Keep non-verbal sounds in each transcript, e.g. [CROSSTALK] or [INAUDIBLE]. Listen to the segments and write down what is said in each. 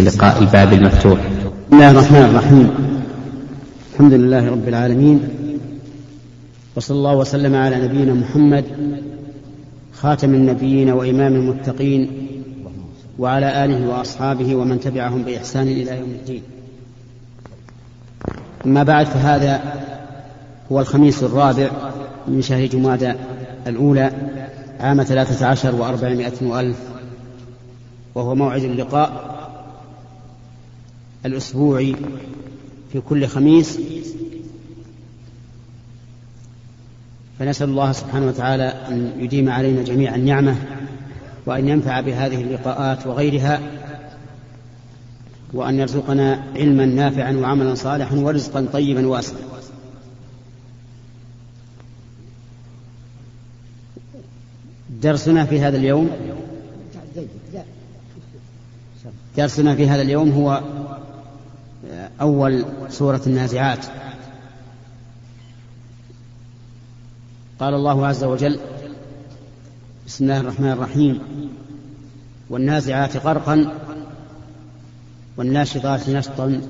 مجلس لقاء الباب المفتوح. بسم الله الرحمن الرحيم. الحمد لله رب العالمين وصلى الله وسلم على نبينا محمد خاتم النبيين وإمام المتقين وعلى آله وأصحابه ومن تبعهم بإحسان إلى يوم الدين. أما بعد فهذا هو الخميس الرابع من شهر جمادى الأولى عام ثلاثة عشر وأربعمائة وألف وهو موعد اللقاء. الأسبوعي في كل خميس. فنسأل الله سبحانه وتعالى أن يديم علينا جميعا النعمة وأن ينفع بهذه اللقاءات وغيرها وأن يرزقنا علما نافعا وعملا صالحا ورزقا طيبا واسعا. درسنا في هذا اليوم درسنا في هذا اليوم هو أول سورة النازعات. قال الله عز وجل بسم الله الرحمن الرحيم. والنازعات غرقا والناشطات نشطا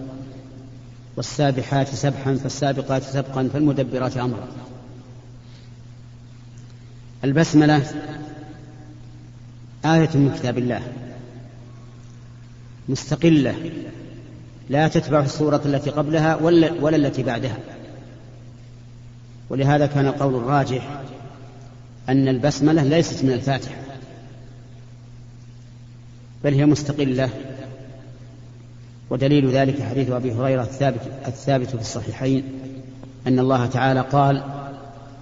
والسابحات سبحا فالسابقات سبقا فالمدبرات أمرا. البسملة آية من كتاب الله مستقلة لا تتبع الصورة التي قبلها ولا, ولا التي بعدها. ولهذا كان القول الراجح أن البسملة ليست من الفاتحة بل هي مستقلة ودليل ذلك حديث أبي هريرة الثابت الثابت في الصحيحين أن الله تعالى قال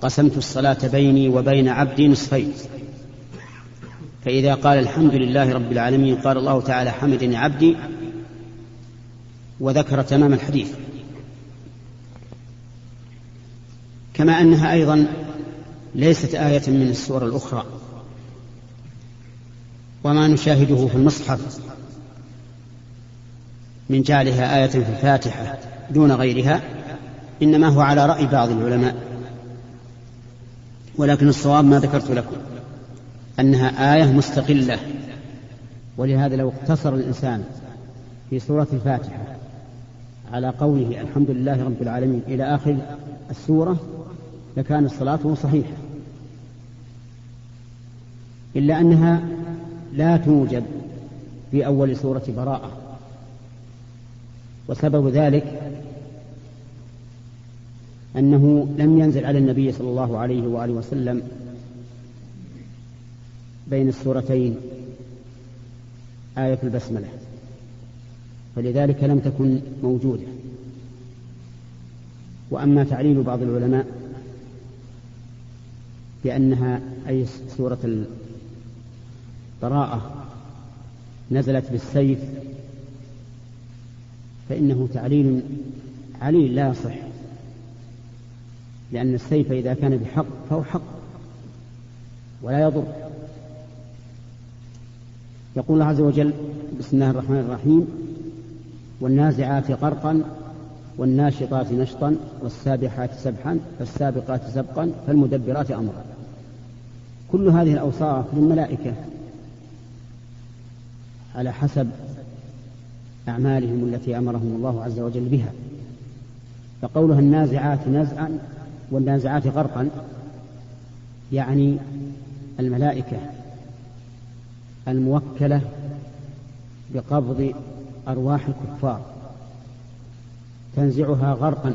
قسمت الصلاة بيني وبين عبدي نصفين فإذا قال الحمد لله رب العالمين قال الله تعالى حمدني عبدي وذكر تمام الحديث. كما أنها أيضا ليست آية من السور الأخرى. وما نشاهده في المصحف من جعلها آية في الفاتحة دون غيرها إنما هو على رأي بعض العلماء. ولكن الصواب ما ذكرت لكم أنها آية مستقلة. ولهذا لو اقتصر الإنسان في سورة الفاتحة على قوله الحمد لله رب العالمين إلى آخر السورة لكانت صلاته صحيحة. إلا أنها لا توجد في أول سورة براءة. وسبب ذلك أنه لم ينزل على النبي صلى الله عليه وآله وسلم بين السورتين آية البسملة. فلذلك لم تكن موجودة. وأما تعليل بعض العلماء بأنها أي سورة البراءة نزلت بالسيف فإنه تعليل عليل لا يصح. لأن السيف إذا كان بحق فهو حق ولا يضر. يقول الله عز وجل بسم الله الرحمن الرحيم والنازعات غرقا والناشطات نشطا والسابحات سبحا فالسابقات سبقا فالمدبرات أمرا. كل هذه الأوصاف للملائكة على حسب أعمالهم التي أمرهم الله عز وجل بها. فقولها النازعات نزعا والنازعات غرقا يعني الملائكة الموكلة بقبض أرواح الكفار. تنزعها غرقا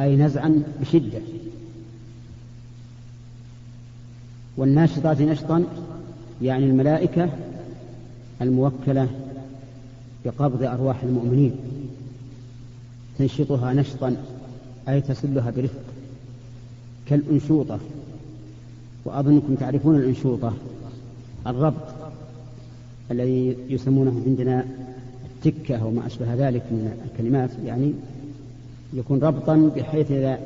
أي نزعا بشدة. والناشطات نشطا يعني الملائكة الموكلة بقبض أرواح المؤمنين. تنشطها نشطا أي تسلها برفق. كالأنشوطة. وأظنكم تعرفون الأنشوطة الربط الذي يسمونه عندنا التكة وما أشبه ذلك من الكلمات يعني يكون ربطا بحيث إذا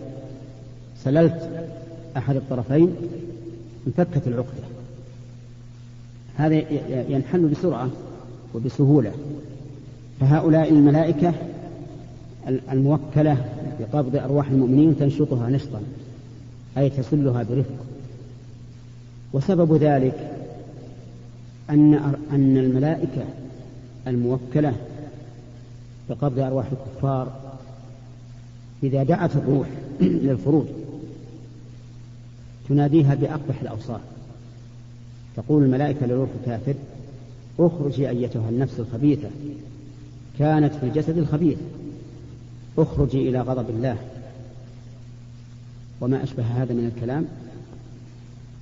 سللت أحد الطرفين انفكت العقدة. هذا ينحل بسرعة وبسهولة. فهؤلاء الملائكة الموكلة بقبض أرواح المؤمنين تنشطها نشطا أي تسلها برفق. وسبب ذلك أن أن الملائكة الموكلة بقبض أرواح الكفار إذا دعت الروح [CLEARS THROAT] للخروج تناديها بأقبح الأوصاف. تقول الملائكة للروح الكافر اخرجي أيتها النفس الخبيثة كانت في الجسد الخبيث اخرجي إلى غضب الله. وما أشبه هذا من الكلام؟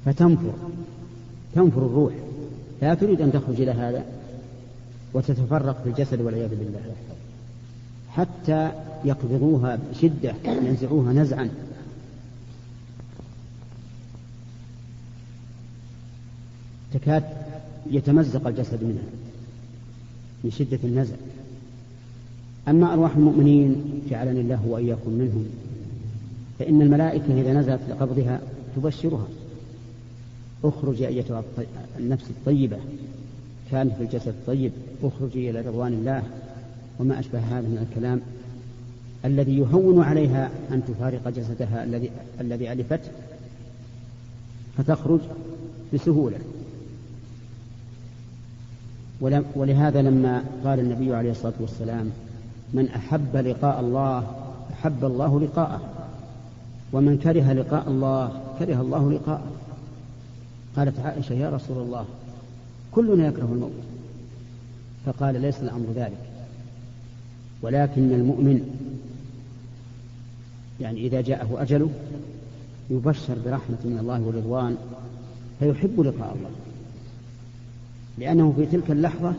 فتنفر تنفر الروح. لا تريد أن تخرج إلى هذا. وتتفرق في الجسد والعياذ بالله. حتى يقبضوها بشدة ينزعوها نزعا. تكاد يتمزق الجسد منها من شدة النزع. أما أرواح المؤمنين جعلني الله وإياكم منهم. فإن الملائكة إذا نزلت لقبضها تبشرها. اخرجي أيتها النفس الطيبة. كانت في الجسد. الطيب اخرجي إلى رضوان الله. وما أشبه هذا من الكلام الذي يهون عليها أن تفارق جسدها الذي الذي ألفته فتخرج بسهولة. ولهذا لما قال النبي عليه الصلاة والسلام من أحب لقاء الله أحب الله لقاءه. ومن كره لقاء الله كره الله لقاءه. قالت عائشة يا رسول الله كلنا يكره الموت. فقال ليس الأمر ذلك. ولكن المؤمن يعني إذا جاءه أجله يبشر برحمة من الله ورضوان فيحب لقاء الله. لأنه في تلك اللحظة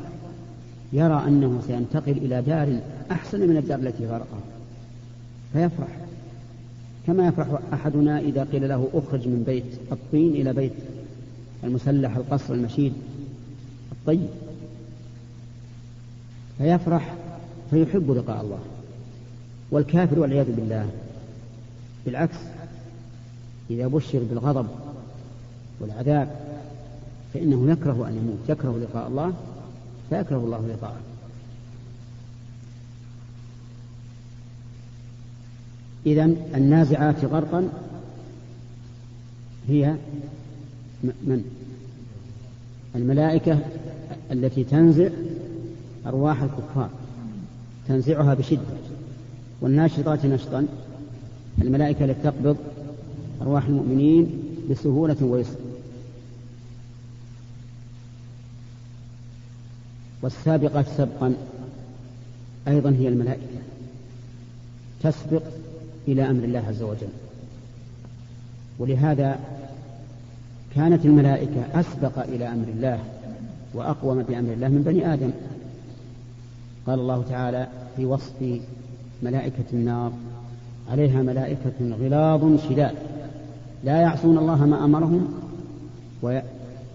يرى أنه سينتقل إلى دار أحسن من الدار التي غرقها. فيفرح. كما يفرح أحدنا إذا قيل له أخرج من بيت الطين إلى بيت المسلح القصر المشيد. الطيب فيفرح فيحب لقاء الله. والكافر والعياذ بالله. بالعكس إذا بشر بالغضب والعذاب فإنه يكره أن يموت يكره لقاء الله فيكره الله لقاءه. إذا النازعات غرقا هي من؟ الملائكة التي تنزع أرواح الكفار. تنزعها بشدة. والناشطات نشطا. الملائكة التي تقبض أرواح المؤمنين بسهولة ويسر. والسابقات سبقا أيضا هي الملائكة. تسبق إلى أمر الله عز وجل. ولهذا كانت الملائكة أسبق إلى أمر الله وأقوم بأمر الله من بني آدم. قال الله تعالى في وصف ملائكة النار عليها ملائكة غلاظ شداد لا يعصون الله ما أمرهم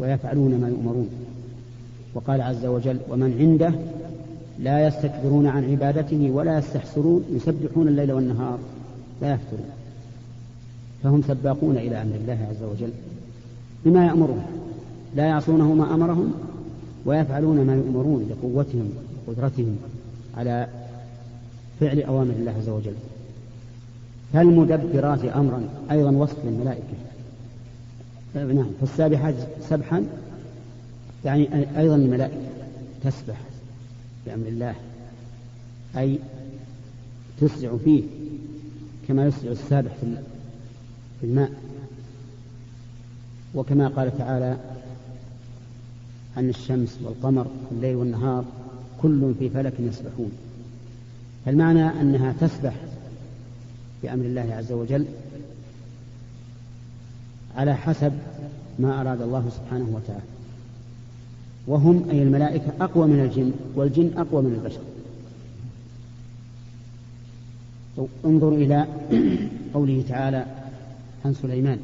ويفعلون ما يؤمرون. وقال عز وجل ومن عنده لا يستكبرون عن عبادته ولا يستحسرون يسبحون الليل والنهار لا يفترون. فهم سباقون إلى أمر الله عز وجل. بما يأمرهم لا يعصونه ما أمرهم ويفعلون ما يؤمرون لقوتهم وقدرتهم على فعل أوامر الله عز وجل. فالمدبرات أمرا أيضا وصف للملائكة. نعم فالسابحات سبحا يعني أيضا الملائكة تسبح بأمر الله أي تسرع فيه كما يسرع السابح في الماء. وكما قال تعالى عن الشمس والقمر الليل والنهار كل في فلك يسبحون فالمعنى أنها تسبح بأمر الله عز وجل على حسب ما أراد الله سبحانه وتعالى. وهم أي الملائكة أقوى من الجن والجن أقوى من البشر. انظر إلى قوله تعالى عن سليمان.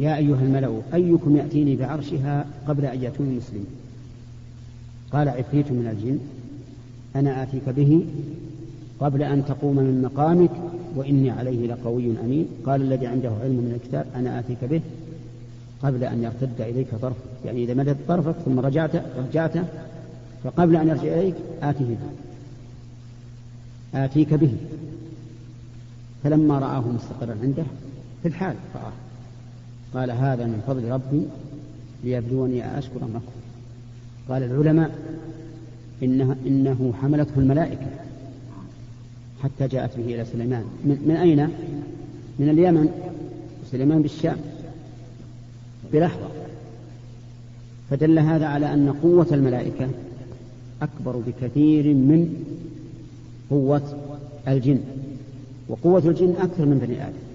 يا أيها الملأ أيكم يأتيني بعرشها قبل أن يأتوني مسلمين قال عفريت من الجن. أنا آتيك به قبل أن تقوم من مقامك وإني عليه لقوي أمين. قال الذي عنده علم من الكتاب أنا آتيك به قبل أن يرتد إليك طرفك. يعني إذا مدت طرفك ثم رجعت رجعت فقبل أن يرجع إليك آتيه. به آتيك به. فلما رآه مستقرا عنده في الحال رآه. قال هذا من فضل ربي ليبلوني أشكر أم أكفر. قال العلماء إنه, إنه حملته الملائكة حتى جاءت به إلى سليمان. من, من أين؟ من اليمن سليمان بالشام بلحظة فدل هذا على أن قوة الملائكة أكبر بكثير من قوة الجن. وقوة الجن أكثر من بني آدم.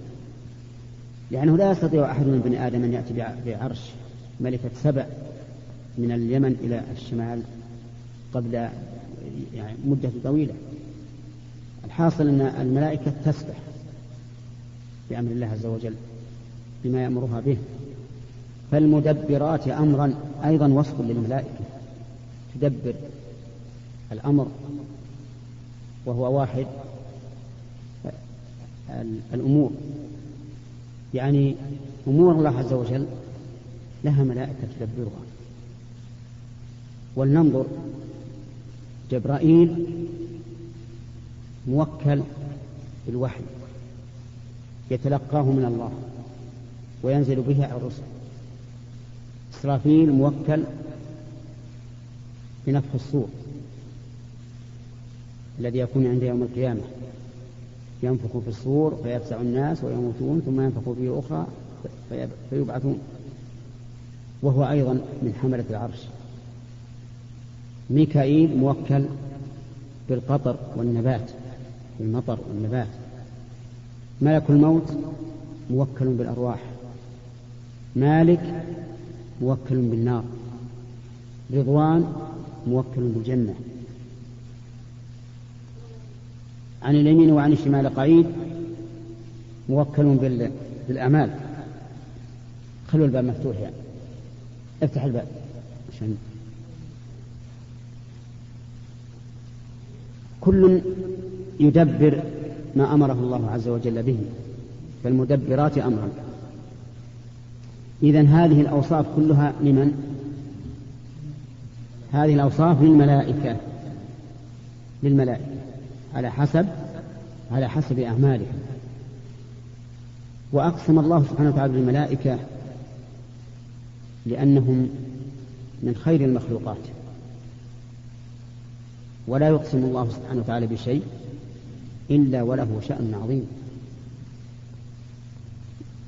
لأنه لا يستطيع أحد من بني آدم أن يأتي بعرش ملكة سبع من اليمن إلى الشمال قبل يعني مدة طويلة. الحاصل أن الملائكة تسبح بأمر الله عز وجل بما يأمرها به. فالمدبرات أمرا أيضا وصف للملائكة. تدبر الأمر وهو واحد الأمور. يعني أمور الله عز وجل لها ملائكة تدبرها. ولننظر. جبرائيل موكل بالوحي يتلقاه من الله وينزل به على الرسل. إسرافيل موكل بنفخ الصور الذي يكون عند يوم القيامة. ينفخ في الصور فيفزع الناس ويموتون ثم ينفخ فيه أخرى فيبعثون. وهو أيضا من حملة العرش. ميكائيل موكل بالقطر والنبات بالمطر والنبات. ملك الموت موكل بالأرواح. مالك موكل بالنار. رضوان موكل بالجنة. عن اليمين وعن الشمال قعيد موكل بالأعمال خلوا الباب مفتوح يعني. افتح الباب عشان كل يدبر ما أمره الله عز وجل به فالمدبرات أمرا. اذا هذه الأوصاف كلها لمن؟ هذه الأوصاف للملائكة للملائكة. على حسب على حسب اعمالهم وأقسم الله سبحانه وتعالى بالملائكة لأنهم من خير المخلوقات. ولا يقسم الله سبحانه وتعالى بشيء إلا وله شأن عظيم.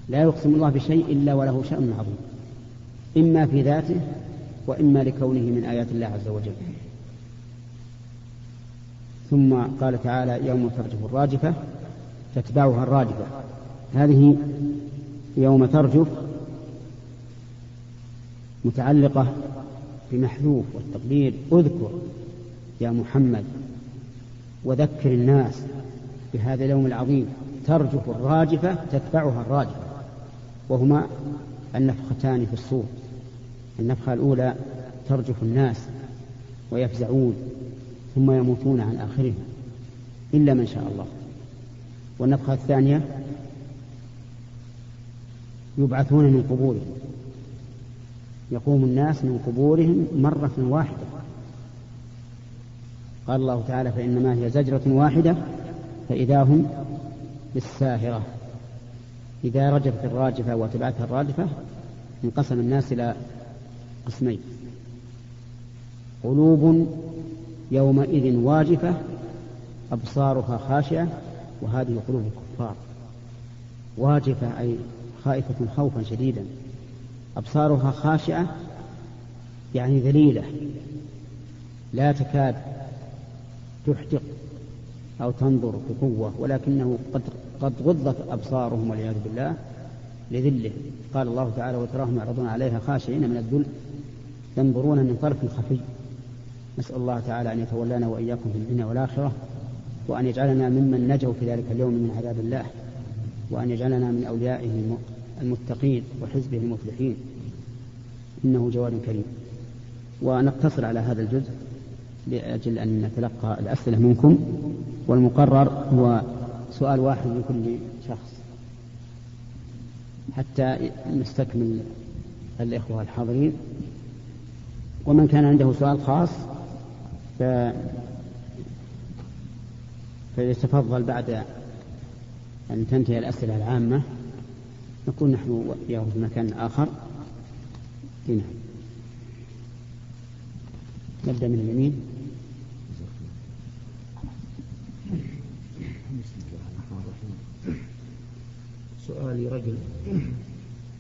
لا يقسم الله بشيء إلا وله شأن عظيم. إما في ذاته وإما لكونه من آيات الله عز وجل. ثم قال تعالى يوم ترجف الراجفة تتبعها الراجفة هذه يوم ترجف متعلقة بمحذوف والتقدير. اذكر يا محمد وذكر الناس بهذا اليوم العظيم. ترجف الراجفة تتبعها الراجفة وهما النفختان في الصور. النفخة الأولى ترجف الناس ويفزعون. ثم يموتون عن آخرهم إلا من شاء الله. والنفخة الثانية يبعثون من قبورهم. يقوم الناس من قبورهم مرة واحدة. قال الله تعالى فإنما هي زجرة واحدة فإذا هم بالساهرة. إذا رجفت الراجفة وتبعتها الراجفة انقسم الناس إلى قسمين. قلوب يومئذ واجفة أبصارها خاشعة وهذه قلوب الكفار. واجفة أي خائفة خوفا شديدا. أبصارها خاشعة يعني ذليلة لا تكاد تحدق أو تنظر بقوة ولكنه قد قد غضت أبصارهم والعياذ بالله لذله. قال الله تعالى وتراهم يعرضون عليها خاشعين من الذل ينظرون من طرف خفي. نسأل الله تعالى أن يتولانا وإياكم في الدنيا والآخرة وأن يجعلنا ممن نجوا في ذلك اليوم من عذاب الله وأن يجعلنا من أوليائه المتقين وحزبه المفلحين. إنه جواد كريم. ونقتصر على هذا الجزء لأجل أن نتلقى الأسئلة منكم والمقرر هو سؤال واحد لكل شخص. حتى نستكمل الإخوة الحاضرين. ومن كان عنده سؤال خاص ف... فيتفضل بعد أن تنتهي الأسئلة العامة. نكون نحن وياه في مكان آخر. هنا نعم. نبدأ من اليمين. سؤالي رجل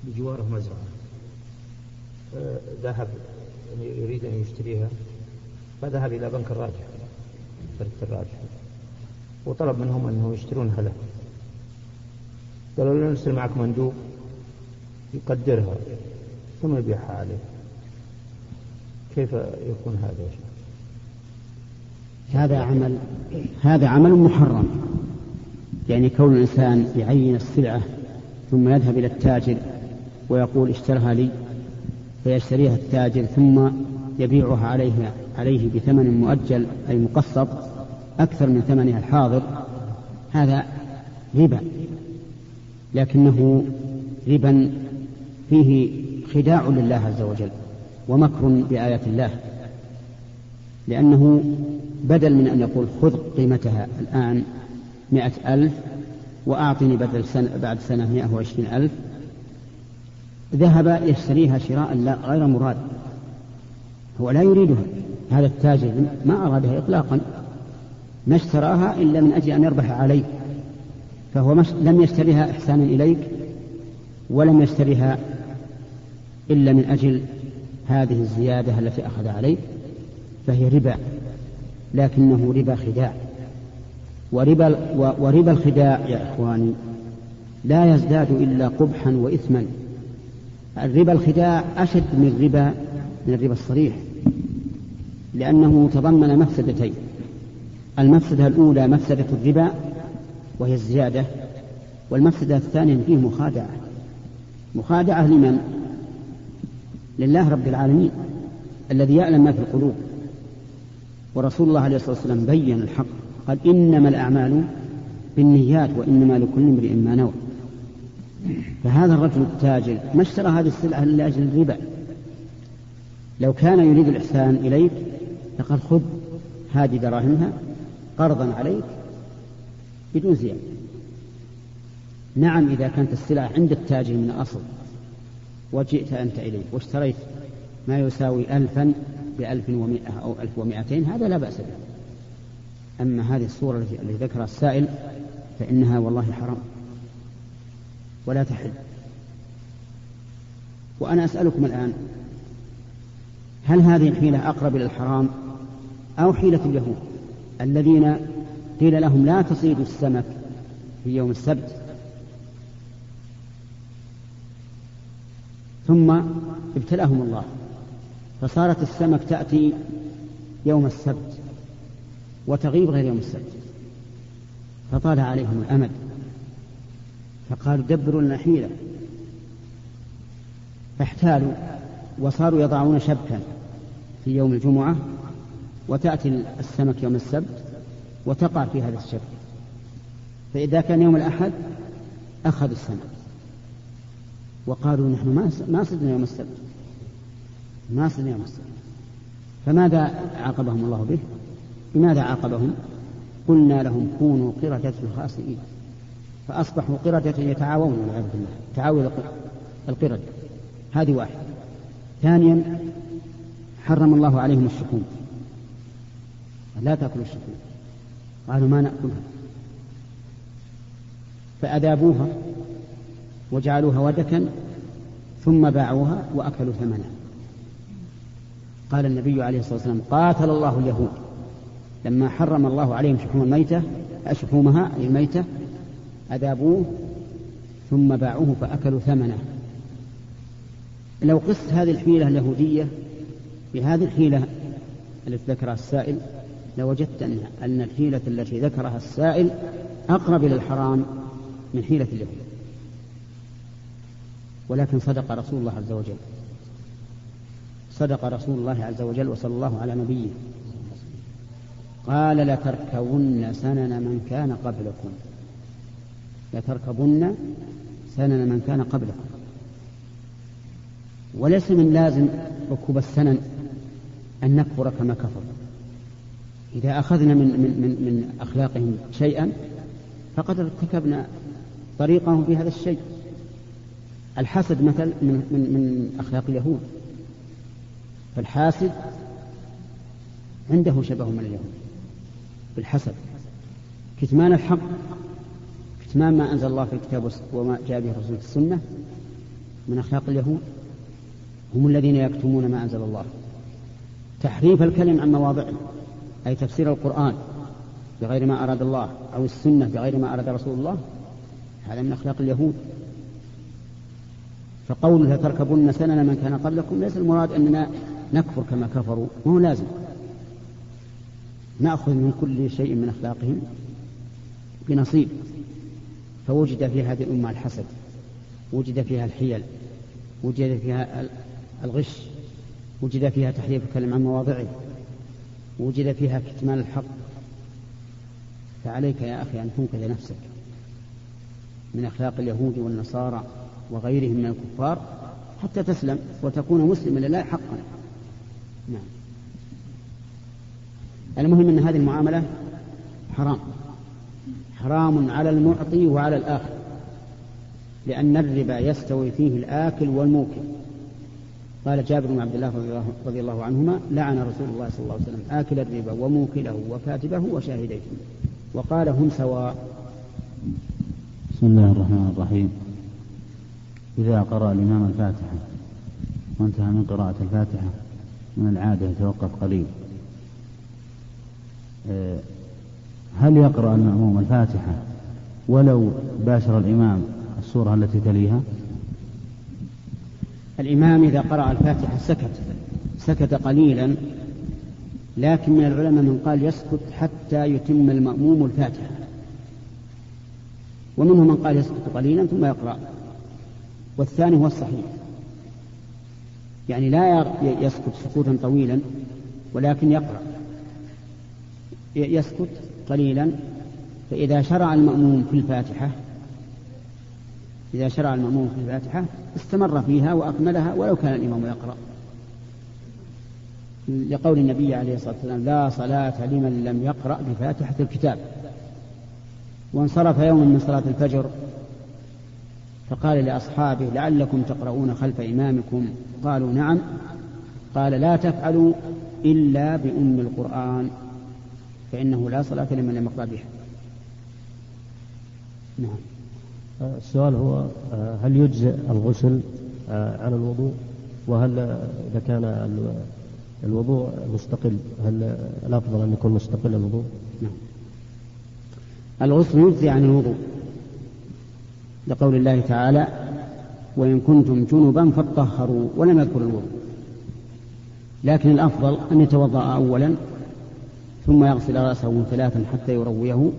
بجواره مزرعة. أه، ذهب يعني يريد أن يشتريها. فذهب إلى بنك الراجح بنك الراجح. وطلب منهم أنهم يشترونها له قالوا له نرسل معك مندوب يقدرها ثم يبيعها عليه كيف يكون هذا يا شيخ؟ هذا عمل هذا عمل محرم. يعني كون الإنسان يعين السلعة ثم يذهب إلى التاجر ويقول اشترها لي فيشتريها التاجر ثم يبيعها عليه عليه بثمن مؤجل أي مقسط أكثر من ثمنها الحاضر هذا ربا. لكنه ربا فيه خداع لله عز وجل ومكر بآيات الله. لأنه بدل من أن يقول خذ قيمتها الآن مئة ألف وأعطني بدل سنة بعد سنة مئة وعشرين ألف ذهب يشتريها شراء لا غير مراد. هو لا يريدها. هذا التاجر ما أرادها إطلاقا ما اشتراها إلا من أجل أن يربح عليه فهو لم يشتريها إحسانا إليك ولم يشتريها إلا من أجل هذه الزيادة التي أخذ عليك فهي ربا لكنه ربا خداع. وربا, وربا الخداع يا إخواني لا يزداد إلا قبحا وإثما. الربا الخداع أشد من الربا من الربا الصريح. لأنه تضمن مفسدتين. المفسدة الأولى مفسدة الربا وهي الزيادة والمفسدة الثانية فيه مخادعة. مخادعة لمن؟ لله رب العالمين الذي يعلم ما في القلوب. ورسول الله عليه الصلاة والسلام بين الحق قال إنما الأعمال بالنيات وإنما لكل امرئ ما نوى. فهذا الرجل التاجر ما اشترى هذه السلعة لأجل الربا. لو كان يريد الإحسان إليك لقد خذ هذه دراهمها قرضا عليك بدون زيادة. نعم إذا كانت السلعة عند التاجر من الأصل وجئت أنت إليه واشتريت ما يساوي ألفا بألف ومائة أو ألف ومائتين هذا لا بأس به. أما هذه الصورة التي ذكرها السائل فإنها والله حرام. ولا تحل. وأنا أسألكم الآن هل هذه الحيلة أقرب إلى الحرام؟ أو حيلة اليهود الذين قيل لهم لا تصيدوا السمك في يوم السبت. ثم ابتلاهم الله فصارت السمك تأتي يوم السبت وتغيب غير يوم السبت. فطال عليهم الأمد فقالوا دبروا لنا حيلة. فاحتالوا وصاروا يضعون شبكا في يوم الجمعة وتأتي السمك يوم السبت وتقع في هذا الشبك فإذا كان يوم الأحد أخذوا السمك. وقالوا نحن ما ما صدنا يوم السبت. ما صدنا يوم السبت. فماذا عاقبهم الله به؟ بماذا عاقبهم؟ قلنا لهم كونوا قردة خاسئين فأصبحوا قردة يتعاونون والعياذ بالله. تعاون القرد هذه واحدة. ثانيا حرم الله عليهم الشحوم. لا تأكلوا الشحوم قالوا ما نأكلها. فأذابوها وجعلوها ودكا ثم باعوها وأكلوا ثمنها. قال النبي عليه الصلاة والسلام قاتل الله اليهود. لما حرم الله عليهم شحوم الميتة شحومها الميتة أذابوه ثم باعوه فأكلوا ثمنه. لو قست هذه الحيلة اليهودية بهذه الحيلة التي ذكرها السائل لوجدت أن أن الحيلة التي ذكرها السائل أقرب إلى الحرام من حيلة اليهود. ولكن صدق رسول الله عز وجل. صدق رسول الله عز وجل وصلى الله على نبيه. قال لتركبن سنن من كان قبلكم. لتركبن سنن من كان قبلكم. وليس من لازم ركوب السنن أن نكفر كما كفروا إذا أخذنا من, من, من, من أخلاقهم شيئا فقد ارتكبنا طريقهم في هذا الشيء. الحسد مثل من, من, من أخلاق اليهود. فالحاسد عنده شبه من اليهود. بالحسد. كتمان الحق كتمان ما أنزل الله في الكتاب وما جاء به رسول السنة من أخلاق اليهود. هم الذين يكتمون ما أنزل الله. تحريف الكلم عن مواضعه. أي تفسير القرآن بغير ما أراد الله أو السنة بغير ما أراد رسول الله هذا من أخلاق اليهود. فقوله لتركبن سنن من كان قبلكم ليس المراد أننا نكفر كما كفروا هو لازم. نأخذ من كل شيء من أخلاقهم بنصيب. فوجد في هذه الأمة الحسد وجد فيها الحيل وجد فيها الغش وجد فيها تحريف الكلم عن مواضعه. وجد فيها كتمان الحق. فعليك يا أخي أن تنقذ نفسك من أخلاق اليهود والنصارى وغيرهم من الكفار حتى تسلم وتكون مسلما لله حقا. نعم. المهم أن هذه المعاملة حرام. حرام على المعطي وعلى الآخر. لأن الربا يستوي فيه الآكل والموكل. قال جابر بن عبد الله رضي الله عنهما لعن رسول الله صلى الله عليه وسلم آكل الربا وموكله وكاتبه وشاهديه وقال هم سواء. بسم الله الرحمن الرحيم. إذا قرأ الإمام الفاتحة وانتهى من قراءة الفاتحة من العادة يتوقف قليل. آه، هل يقرأ المأموم الفاتحة ولو باشر الإمام السورة التي تليها؟ الإمام إذا قرأ الفاتحة سكت سكت قليلا لكن من العلماء من قال يسكت حتى يتم المأموم الفاتحة. ومنهم من قال يسكت قليلا ثم يقرأ. والثاني هو الصحيح. يعني لا يسكت سكوتا طويلا ولكن يقرأ. يسكت قليلا فإذا شرع المأموم في الفاتحة إذا شرع المأموم في الفاتحة استمر فيها وأكملها ولو كان الإمام يقرأ. لقول النبي عليه الصلاة والسلام لا صلاة لمن لم يقرأ بفاتحة الكتاب. وانصرف يوما من صلاة الفجر فقال لأصحابه لعلكم تقرؤون خلف إمامكم؟ قالوا نعم. قال لا تفعلوا إلا بأم القرآن فإنه لا صلاة لمن لم يقرأ بها. نعم. السؤال هو هل يجزئ الغسل عن الوضوء؟ وهل إذا كان الوضوء مستقل هل الأفضل أن يكون مستقل الوضوء؟ نعم. الغسل يجزي عن الوضوء لقول الله تعالى وإن كنتم جنبا فاطهروا ولم يذكر الوضوء. لكن الأفضل أن يتوضأ أولا ثم يغسل رأسه ثلاثا حتى يرويه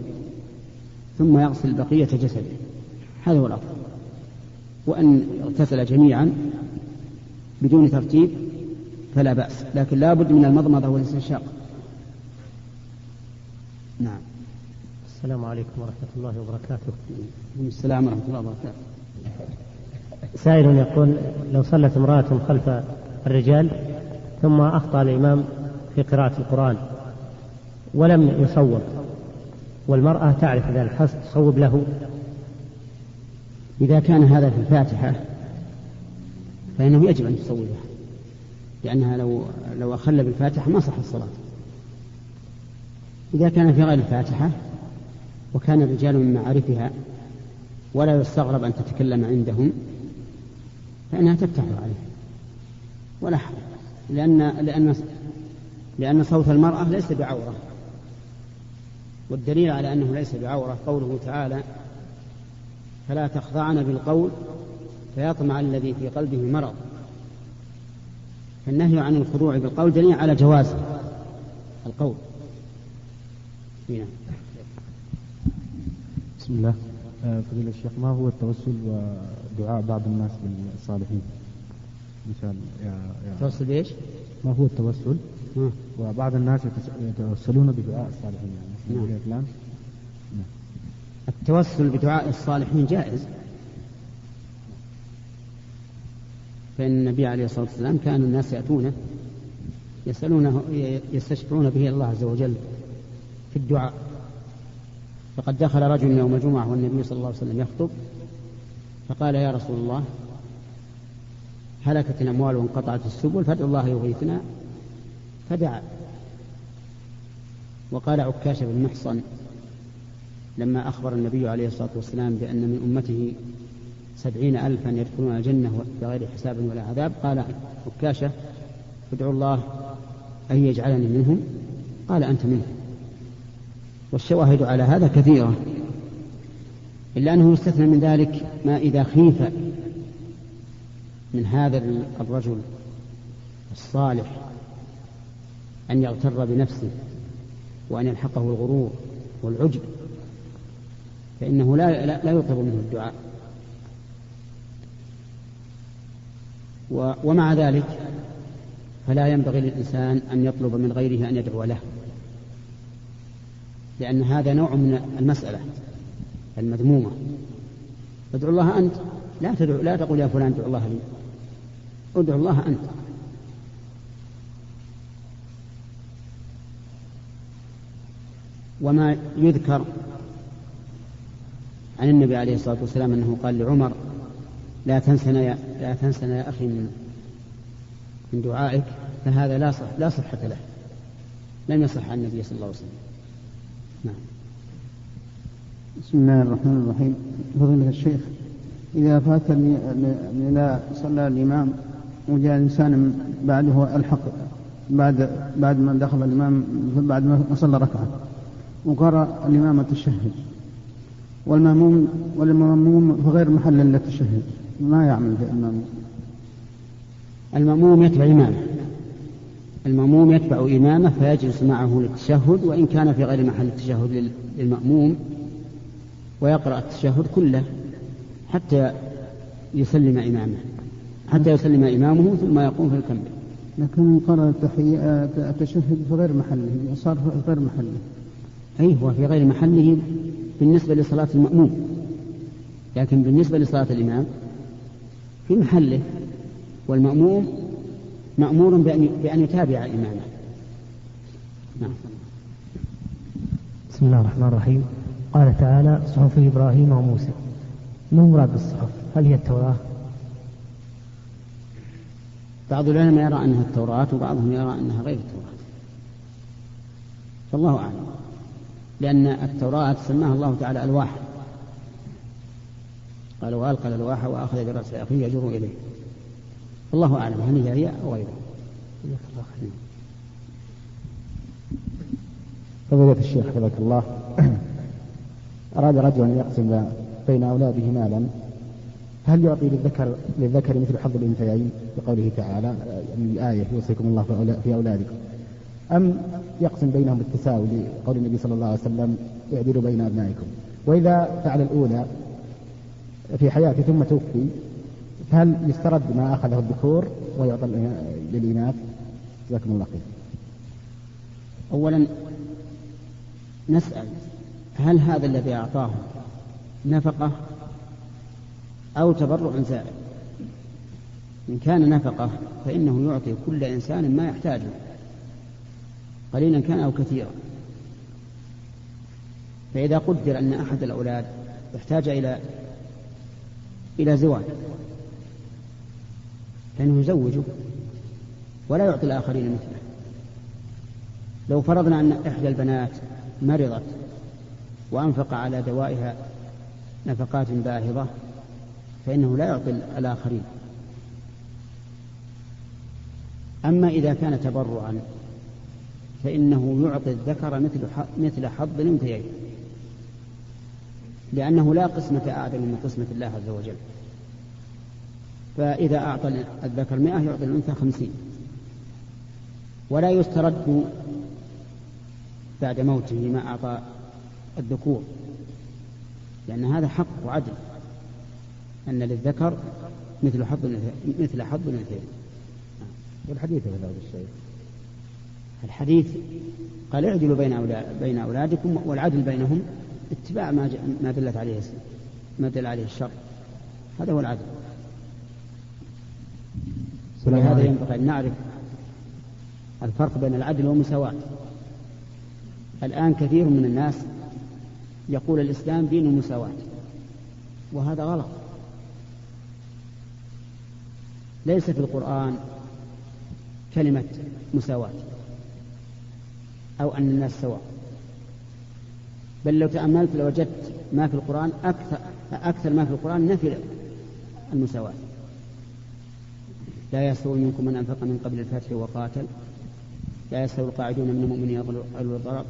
ثم يغسل بقية جسده. هذا هو الأفضل. وأن اغتسل جميعا بدون ترتيب فلا بأس لكن لا بد من المضمضة والاستنشاق. نعم. السلام عليكم ورحمة الله وبركاته. السلام ورحمة الله وبركاته. سائل يقول لو صلت امرأة خلف الرجال ثم أخطأ الإمام في قراءة القرآن ولم يصوب والمرأة تعرف ذلك تصوب له إذا كان هذا في الفاتحة فإنه يجب أن تصوبها لأنها لو لو أخل بالفاتحة ما صح الصلاة. إذا كان في غير الفاتحة وكان الرجال من معارفها ولا يستغرب أن تتكلم عندهم فإنها تفتح عليه. ولا حرج لأن لأن لأن صوت المرأة ليس بعورة. والدليل على أنه ليس بعورة قوله تعالى فلا تخضعن بالقول فيطمع الذي في قلبه مرض فالنهي عن الخضوع بالقول دليل على جواز القول هنا. بسم الله آه، فضيلة الشيخ ما هو التوسل ودعاء بعض الناس بالصالحين مثال يا يا التوسل بإيش؟ ما هو التوسل؟ وبعض الناس يتوسلون بدعاء الصالحين يعني نعم. التوسل بدعاء الصالحين جائز. فإن النبي عليه الصلاة والسلام كان الناس يأتونه يسألونه يستشفعون به الله عز وجل في الدعاء. فقد دخل رجل يوم الجمعة والنبي صلى الله عليه وسلم يخطب فقال يا رسول الله هلكت الأموال وانقطعت السبل فادعو الله يغيثنا فدعا. وقال عكاش بن محصن لما أخبر النبي عليه الصلاة والسلام بأن من أمته سبعين ألفا يدخلون الجنة بغير حساب ولا عذاب قال عكاشة ادعو الله أن يجعلني منهم. قال أنت منهم والشواهد على هذا كثيرة إلا أنه يستثنى من ذلك ما إذا خيف من هذا الرجل الصالح أن يغتر بنفسه وأن يلحقه الغرور والعجب. فإنه لا, لا, يطلب منه الدعاء. ومع ذلك فلا ينبغي للإنسان أن يطلب من غيره أن يدعو له. لأن هذا نوع من المسألة المذمومة. ادعو الله أنت. لا تدعو لا تقول يا فلان ادعو الله لي. ادعو الله أنت. وما يذكر عن النبي عليه الصلاة والسلام أنه قال لعمر لا تنسنا يا لا تنسنا يا أخي من من دعائك فهذا لا صح لا صحة له لم يصح عن النبي صلى الله عليه وسلم. نعم. بسم الله الرحمن الرحيم. فضيلة الشيخ إذا فات إذا صلى الإمام وجاء إنسان بعده ألحق بعد بعد ما دخل الإمام بعد ما صلى ركعة وقرأ الإمام التشهد والمأموم والمأموم في غير محل للتشهد. ما يعمل في المأموم. المأموم يتبع إمامه. المأموم يتبع إمامه فيجلس معه للتشهد وإن كان في غير محل التشهد للمأموم ويقرأ التشهد كله حتى يسلم إمامه. حتى يسلم إمامه ثم يقوم فيكمل لكن قرأ التشهد في غير محله صار في غير محله. أي هو في غير محله بالنسبة لصلاة المأموم. لكن بالنسبة لصلاة الإمام في محله والمأموم مأمور بأن بأن يتابع إمامه نعم. بسم الله الرحمن الرحيم. قال تعالى صحف إبراهيم وموسى. ما المراد بالصحف؟ هل هي التوراة؟ بعض العلماء يرى أنها التوراة وبعضهم يرى أنها غير التوراة. فالله أعلم. لأن التوراة سماها الله تعالى ألواح قال وألقى الألواح وأخذ برأس أخيه يجر إليه. الله أعلم هل هي أو غيرها. فضيلة الشيخ حفظك الله. أراد رجل أن يقسم بين أولاده مالا. هل يعطي للذكر للذكر مثل حظ الأنثيين؟ بقوله تعالى يعني الآية يوصيكم الله في أولادكم. أم يقسم بينهم بالتساوي لقول النبي صلى الله عليه وسلم اعدلوا بين أبنائكم. وإذا فعل الأولى في حياته ثم توفي فهل يسترد ما أخذه الذكور ويعطى للإناث؟ جزاكم الله خير. أولا نسأل هل هذا الذي أعطاه نفقة أو تبرع زائد؟ إن كان نفقة فإنه يعطي كل إنسان ما يحتاجه. قليلا كان أو كثيرا. فإذا قدر أن أحد الأولاد احتاج إلى إلى زواج فإنه يزوجه ولا يعطي الآخرين مثله. لو فرضنا أن إحدى البنات مرضت وأنفق على دوائها نفقات باهظة فإنه لا يعطي الآخرين. أما إذا كان تبرعا فإنه يعطي الذكر مثل مثل حظ الأنثيين. لأنه لا قسمة أعدل من قسمة الله عز وجل. فإذا أعطى الذكر مئة يعطي الأنثى خمسين. ولا يسترد بعد موته ما أعطى الذكور. لأن هذا حق وعدل. أن للذكر مثل حظ مثل حظ الأنثيين. والحديث في هذا الشيء الحديث قال اعدلوا بين أولاد بين أولادكم والعدل بينهم اتباع ما ما دلت عليه ما دل عليه الشر هذا هو العدل. ولهذا ينبغي أن نعرف الفرق بين العدل والمساواة. الآن كثير من الناس يقول الإسلام دين المساواة وهذا غلط. ليس في القرآن كلمة مساواة. أو أن الناس سواء. بل لو تأملت لوجدت ما في القرآن أكثر أكثر ما في القرآن نفي المساواة. لا يستوي منكم من أنفق من قبل الفتح وقاتل. لا يستوي القاعدون من المؤمنين أولو الضرر.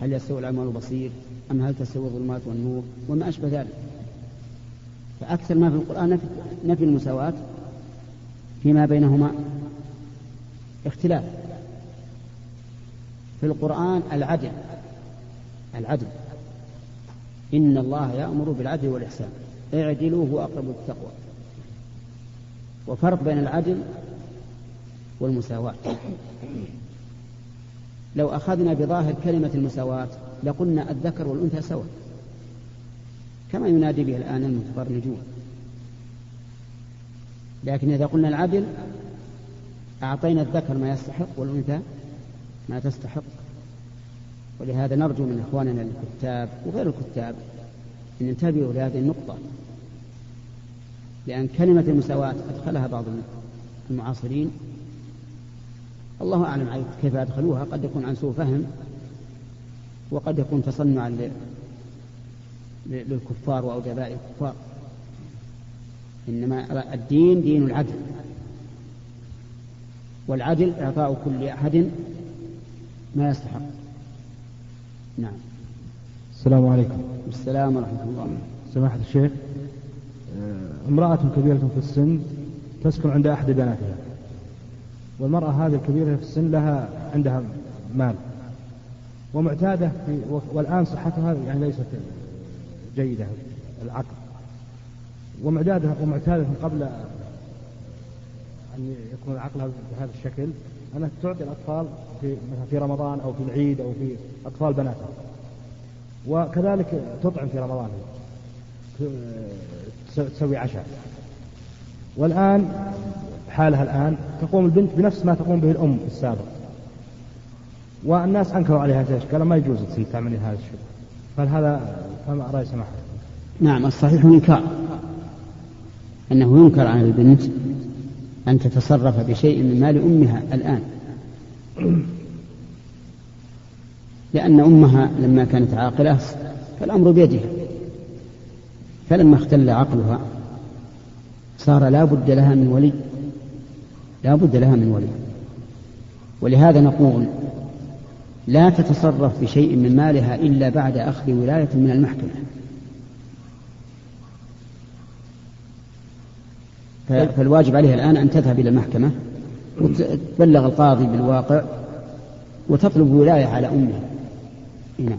هل يستوي الأعمى والبصير أم هل تستوي الظلمات والنور؟ وما أشبه ذلك. فأكثر ما في القرآن نفي المساواة فيما بينهما اختلاف. في القرآن العدل. العدل. إن الله يأمر بالعدل والإحسان. اعدلوا هو أقرب للتقوى. وفرق بين العدل والمساواة. لو أخذنا بظاهر كلمة المساواة لقلنا الذكر والأنثى سواء. كما ينادي به الآن المتبرجون لكن إذا قلنا العدل أعطينا الذكر ما يستحق والأنثى ما تستحق. ولهذا نرجو من إخواننا الكتاب وغير الكتاب أن ينتبهوا لهذه النقطة لأن كلمة المساواة أدخلها بعض المعاصرين. الله أعلم كيف أدخلوها قد يكون عن سوء فهم وقد يكون تصنعا للكفار وأودباء الكفار. إنما الدين دين العدل والعدل إعطاء كل أحد ما يستحق. نعم. السلام عليكم. السلام ورحمة الله. سماحة الشيخ امرأة كبيرة في السن تسكن عند أحد بناتها والمرأة هذه الكبيرة في السن لها عندها مال ومعتادة في والآن صحتها يعني ليست جيدة العقل. ومعتادة ومعتادة قبل أن يكون عقلها بهذا الشكل أنها تعطي الأطفال في في رمضان أو في العيد أو في أطفال بناتها وكذلك تطعم في رمضان. تسوي عشاء. والآن حالها الآن تقوم البنت بنفس ما تقوم به الأم في السابق. والناس أنكروا عليها هذا الشيء قالوا ما يجوز تعملين هذا الشيء. فهل هذا فما رأي سماحة؟ نعم الصحيح الإنكار أنه ينكر على البنت أن تتصرف بشيء من مال أمها الآن. لأن أمها لما كانت عاقلة فالأمر بيدها. فلما اختل عقلها صار لا بد لها من ولي. لا بد لها من ولي. ولهذا نقول لا تتصرف بشيء من مالها إلا بعد أخذ ولاية من المحكمة. فالواجب عليها الآن أن تذهب إلى المحكمة وتبلغ القاضي بالواقع وتطلب ولاية على أمها. نعم.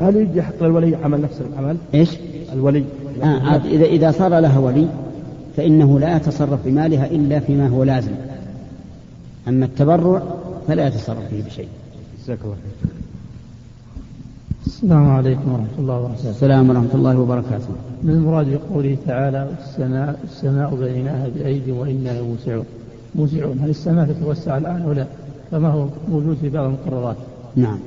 هل يجي حق الولي عمل نفس العمل؟ إيش؟ الولي. آه إذا إذا صار لها ولي فإنه لا يتصرف بمالها إلا فيما هو لازم. أما التبرع فلا يتصرف فيه بشيء. جزاك الله خير. السلام عليكم ورحمة الله وبركاته. السلام ورحمة الله وبركاته. من المراد بقوله تعالى السماء السماء بنيناها بأيدي وإنا لموسعون. موسعون هل السماء تتوسع الآن أو لا؟ كما هو موجود في بعض المقررات. نعم.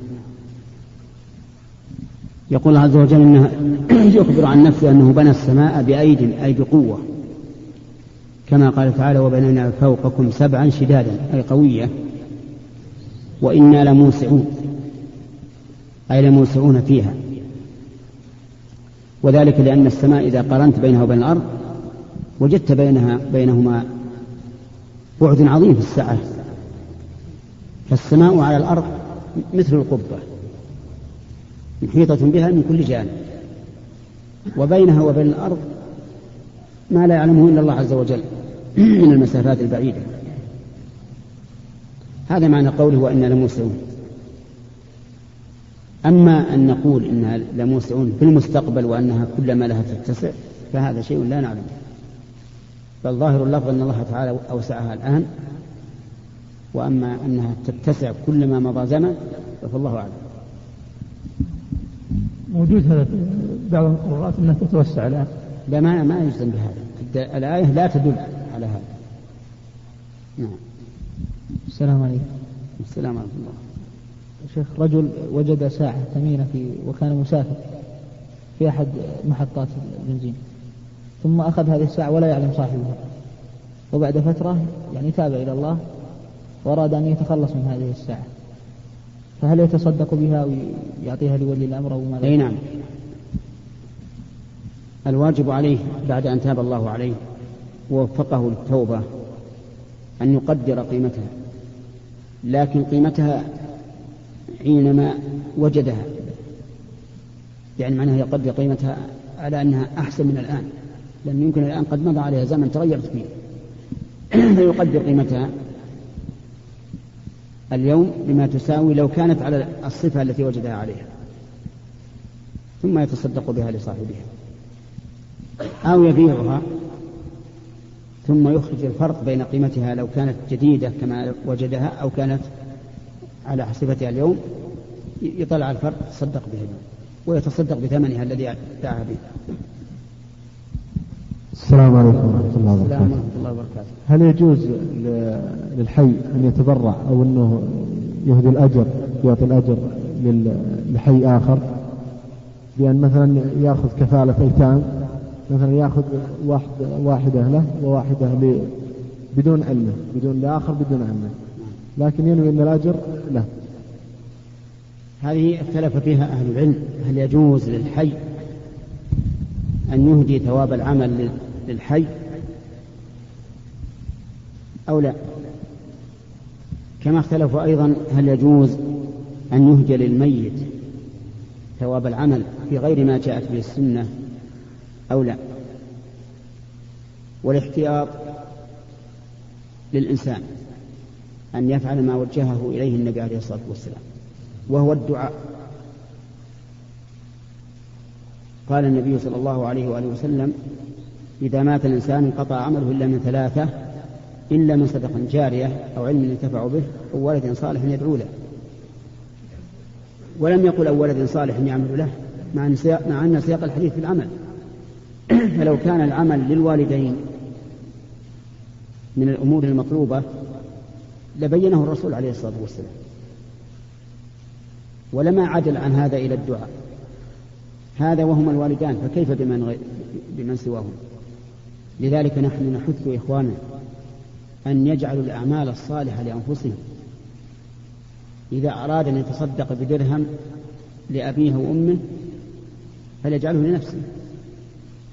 يقول عز وجل إنه [CLEARS THROAT] يخبر عن نفسه أنه بنى السماء بايد أي بقوة كما قال تعالى وبنينا فوقكم سبعا شدادا أي قوية وإنا لموسعون أي لموسعون فيها. وذلك لأن السماء إذا قارنت بينها وبين الأرض وجدت بينها بينهما بعد عظيم في السعه فالسماء على الأرض مثل القبة محيطة بها من كل جانب. وبينها وبين الأرض ما لا يعلمه إلا الله عز وجل [CLEARS THROAT] من المسافات البعيدة. هذا معنى قوله وإنا لموسعون. أما أن نقول إنها لموسعون في المستقبل وأنها كلما لها تتسع فهذا شيء لا نعلمه بل ظاهر اللفظ أن الله تعالى أوسعها الآن وأما أنها تتسع كلما مضى زمن فالله أعلم. موجود هذا في بعض المقررات أنها تتوسع الآن. لا ما ما يجزم بهذا. الآية لا تدل على هذا. نعم. السلام عليكم. السلام ورحمة الله. شيخ رجل وجد ساعة ثمينة في وكان مسافر في أحد محطات البنزين. ثم أخذ هذه الساعة ولا يعلم صاحبها. وبعد فترة يعني تاب إلى الله وأراد أن يتخلص من هذه الساعة. فهل يتصدق بها ويعطيها لولي الأمر أو ماذا؟ أي نعم. الواجب عليه بعد أن تاب الله عليه ووفقه للتوبة أن يقدر قيمتها. لكن قيمتها حينما وجدها. يعني معناها يقدر قيمتها على أنها أحسن من الآن. لأن يمكن الآن قد مضى عليها زمن تغيرت فيه. [CLEARS THROAT] فيقدر قيمتها اليوم بما تساوي لو كانت على الصفة التي وجدها عليها. ثم يتصدق بها لصاحبها. أو يبيعها ثم يخرج الفرق بين قيمتها لو كانت جديدة كما وجدها أو كانت على صفتها اليوم يطلع الفرق يتصدق به ويتصدق بثمنها الذي باعها به السلام عليكم ورحمة الله وبركاته. السلام ورحمة الله وبركاته. هل يجوز للحي أن يتبرع أو أنه يهدي الأجر يعطي الأجر لحي آخر بأن مثلا يأخذ كفالة أيتام مثلا يأخذ واحد واحدة له وواحدة بدون علمه بدون لآخر بدون علمه لكن ينوي أن الأجر له هذه اختلف فيها أهل العلم. هل يجوز للحي أن يهدي ثواب العمل للحي أو لا؟ كما اختلفوا أيضا هل يجوز أن يهدي للميت ثواب العمل في غير ما جاءت به السنة أو لا؟ والاحتياط للإنسان. أن يفعل ما وجهه إليه النبي عليه الصلاة والسلام وهو الدعاء. قال النبي صلى الله عليه وآله وسلم إذا مات الإنسان انقطع عمله إلا من ثلاثة إلا من صدقة جارية أو علم ينتفع به أو ولد صالح يدعو له. ولم يقل أو ولد صالح يعمل له مع أن سياق, مع أن سياق الحديث في العمل. [CLEARS THROAT] فلو كان العمل للوالدين من الأمور المطلوبة لبينه الرسول عليه الصلاة والسلام. ولما عدل عن هذا إلى الدعاء. هذا وهما الوالدان فكيف بمن, غير بمن سواهم؟ لذلك نحن نحث إخواننا أن يجعلوا الأعمال الصالحة لأنفسهم. إذا أراد أن يتصدق بدرهم لأبيه وأمه فليجعله لنفسه.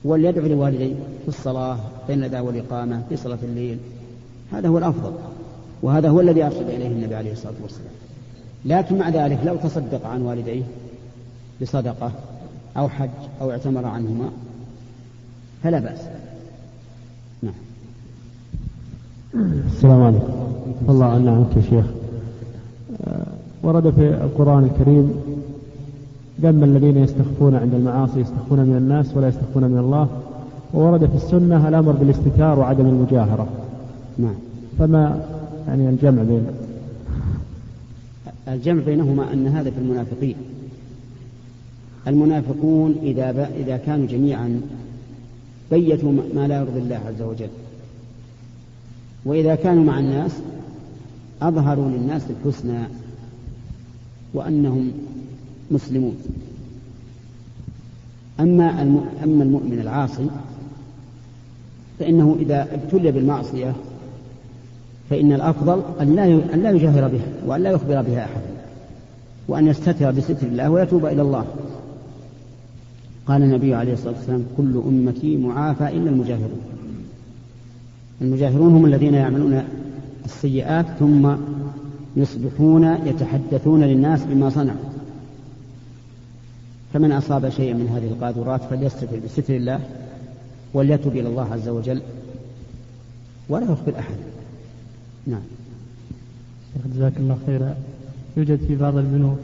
وليدعو لوالديه في الصلاة بين الأذان والإقامة في صلاة الليل. هذا هو الأفضل. وهذا هو الذي أرشد إليه النبي عليه الصلاة والسلام. لكن مع ذلك لو تصدق عن والديه بصدقة أو حج أو اعتمر عنهما فلا بأس. نعم. السلام عليكم. الله عنا عنك يا شيخ. ورد في القرآن الكريم ذم الذين يستخفون عند المعاصي يستخفون من الناس ولا يستخفون من الله. وورد في السنة الأمر بالاستتار وعدم المجاهرة. نعم. فما يعني الجمع بين الجمع بينهما أن هذا في المنافقين. المنافقون إذا إذا كانوا جميعا بيتوا ما لا يرضي الله عز وجل. وإذا كانوا مع الناس أظهروا للناس الحسنى وأنهم مسلمون. أما أما المؤمن العاصي فإنه إذا ابتلي بالمعصية فإن الأفضل أن لا أن لا يجاهر بها وأن لا يخبر بها أحدا وأن يستتر بستر الله ويتوب إلى الله. قال النبي عليه الصلاة والسلام كل أمتي معافى إلا المجاهرون. المجاهرون هم الذين يعملون السيئات ثم يصبحون يتحدثون للناس بما صنعوا. فمن أصاب شيئا من هذه القاذورات فليستتر بستر الله وليتب إلى الله عز وجل ولا يخبر أحد. نعم. جزاك الله خيرا. يوجد في بعض البنوك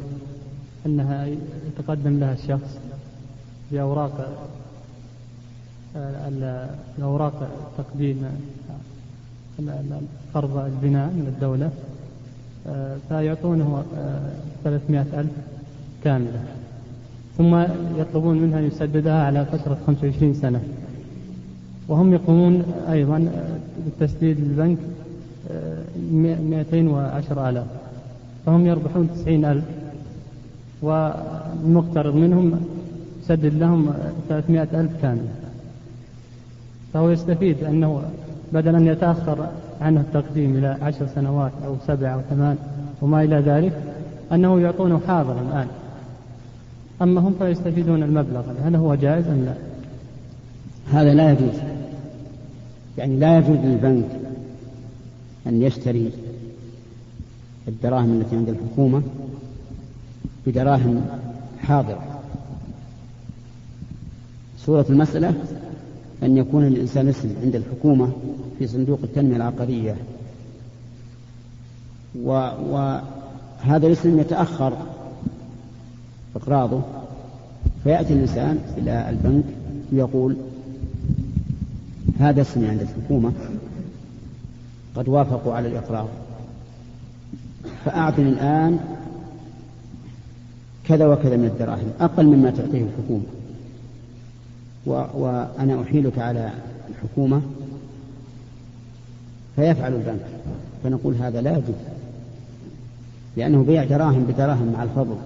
أنها يتقدم لها الشخص بأوراق الأوراق تقديم قرض البناء من الدولة فيعطونه 300 ألف كاملة. ثم يطلبون منها أن يسددها على فترة 25 سنة. وهم يقومون أيضا بالتسديد للبنك 210 آلاف فهم يربحون 90 ألف والمقترض منهم يسدد لهم 300 ألف كاملة. فهو يستفيد أنه بدل أن يتأخر عنه التقديم إلى عشر سنوات أو سبع أو ثمان وما إلى ذلك أنه يعطونه حاضرا الآن. أما هم فيستفيدون المبلغ هل هو جائز أم لا؟ هذا لا يجوز. يعني لا يجوز للبنك أن يشتري الدراهم التي عند الحكومة بدراهم حاضرة صورة المسألة أن يكون الإنسان اسم عند الحكومة في صندوق التنمية العقارية. و وهذا الاسم يتأخر إقراضه. فيأتي الإنسان إلى البنك ويقول هذا اسمي عند الحكومة. قد وافقوا على الإقراض فأعطني الآن كذا وكذا من الدراهم أقل مما تعطيه الحكومة. وأنا أحيلك على الحكومة فيفعل البنك فنقول هذا لا يجوز لأنه بيع دراهم بدراهم مع الفضل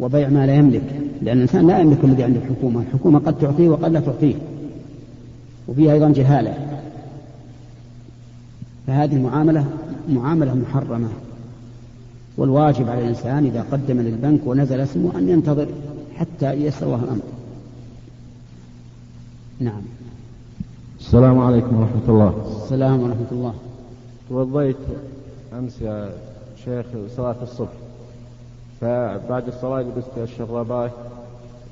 وبيع ما لا يملك لأن الإنسان لا يملك الذي عند الحكومة الحكومة قد تعطيه وقد لا تعطيه وفيها أيضا جهالة. فهذه المعاملة معاملة محرمة. والواجب على الإنسان إذا قدم للبنك ونزل اسمه أن ينتظر حتى يسره الأمر. نعم. السلام عليكم ورحمة الله. السلام ورحمة الله. توضيت أمس يا شيخ صلاة الصبح. فبعد الصلاة لبست الشرابات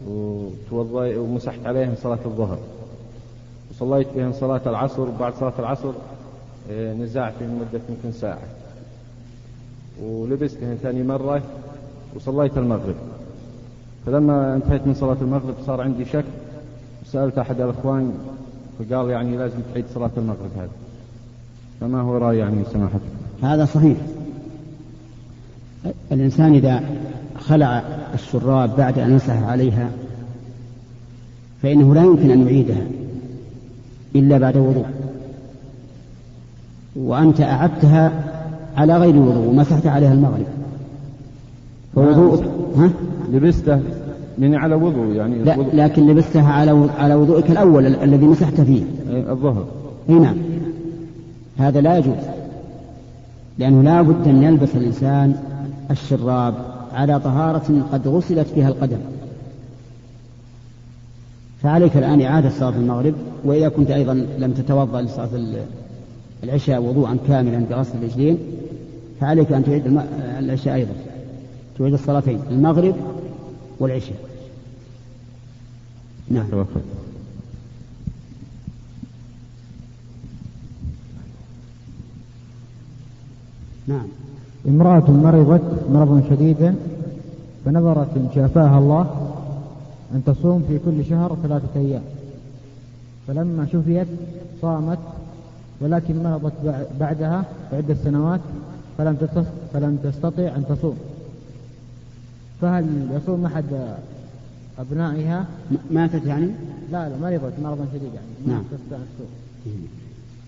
وتوضي ومسحت عليهم صلاة الظهر. وصليت بهم صلاة العصر وبعد صلاة العصر إيه، نزعت في مدة يمكن ساعة. ولبستهم ثاني مرة وصليت المغرب. فلما انتهيت من صلاة المغرب صار عندي شك. سألت أحد الأخوان فقال يعني لازم تعيد صلاة المغرب هذا فما هو رأي يعني سماحتك هذا صحيح. الإنسان إذا خلع الشراب بعد أن مسح عليها فإنه لا يمكن أن يعيدها إلا بعد وضوء. وأنت أعدتها على غير وضوء ومسحت عليها المغرب. فوضوءك ها؟ لبسته من على وضوء يعني لا وضوء. لكن لبستها على على وضوءك الأول الذي مسحت فيه. الظهر. إي نعم. هذا لا يجوز لأنه لا بد أن يلبس الإنسان الشراب على طهارة قد غسلت فيها القدم. فعليك الآن إعادة صلاة المغرب وإذا كنت أيضا لم تتوضأ لصلاة العشاء وضوءا كاملا بغسل الرجلين فعليك أن تعيد العشاء أيضا. تعيد الصلاتين المغرب والعشاء. نعم. نعم. امرأة مرضت مرضا شديدا فنظرت إن شافاها الله أن تصوم في كل شهر ثلاثة أيام. فلما شفيت صامت ولكن مرضت بعدها بعدة سنوات فلم فلم تستطع أن تصوم. فهل يصوم أحد أبنائها؟ ماتت يعني؟ لا لا مرضت مرضا شديدا يعني ما نعم. تستطيع أن تصوم.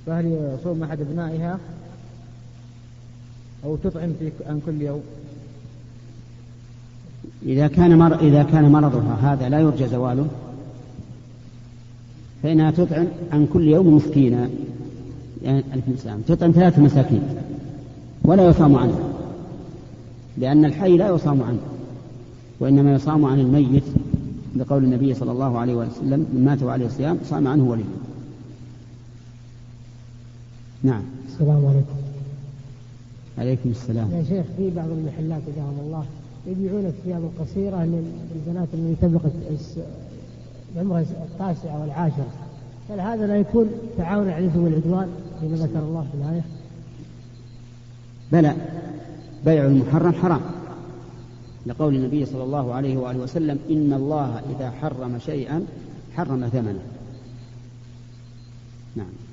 فهل يصوم أحد أبنائها؟ أو تطعم في عن كل يوم؟ إذا كان مر... إذا كان مرضها هذا لا يرجى زواله. فإنها تطعم عن كل يوم مسكينا. يعني الإسلام تطعم ثلاثة مساكين ولا يصام عنه لأن الحي لا يصام عنه وإنما يصام عن الميت لقول النبي صلى الله عليه وسلم من مات وعليه الصيام صام عنه وليه نعم. السلام عليكم. عليكم السلام. يا شيخ في بعض المحلات جزاهم الله يبيعون الثياب القصيرة للبنات اللي تبلغ عمرها التاسعة والعاشرة. هل هذا لا يكون تعاون على الإثم والعدوان فيما ذكر الله في الآية؟ بلى. بيع المحرم حرام. لقول النبي صلى الله عليه وآله وسلم إن الله إذا حرم شيئا حرم ثمنه. نعم.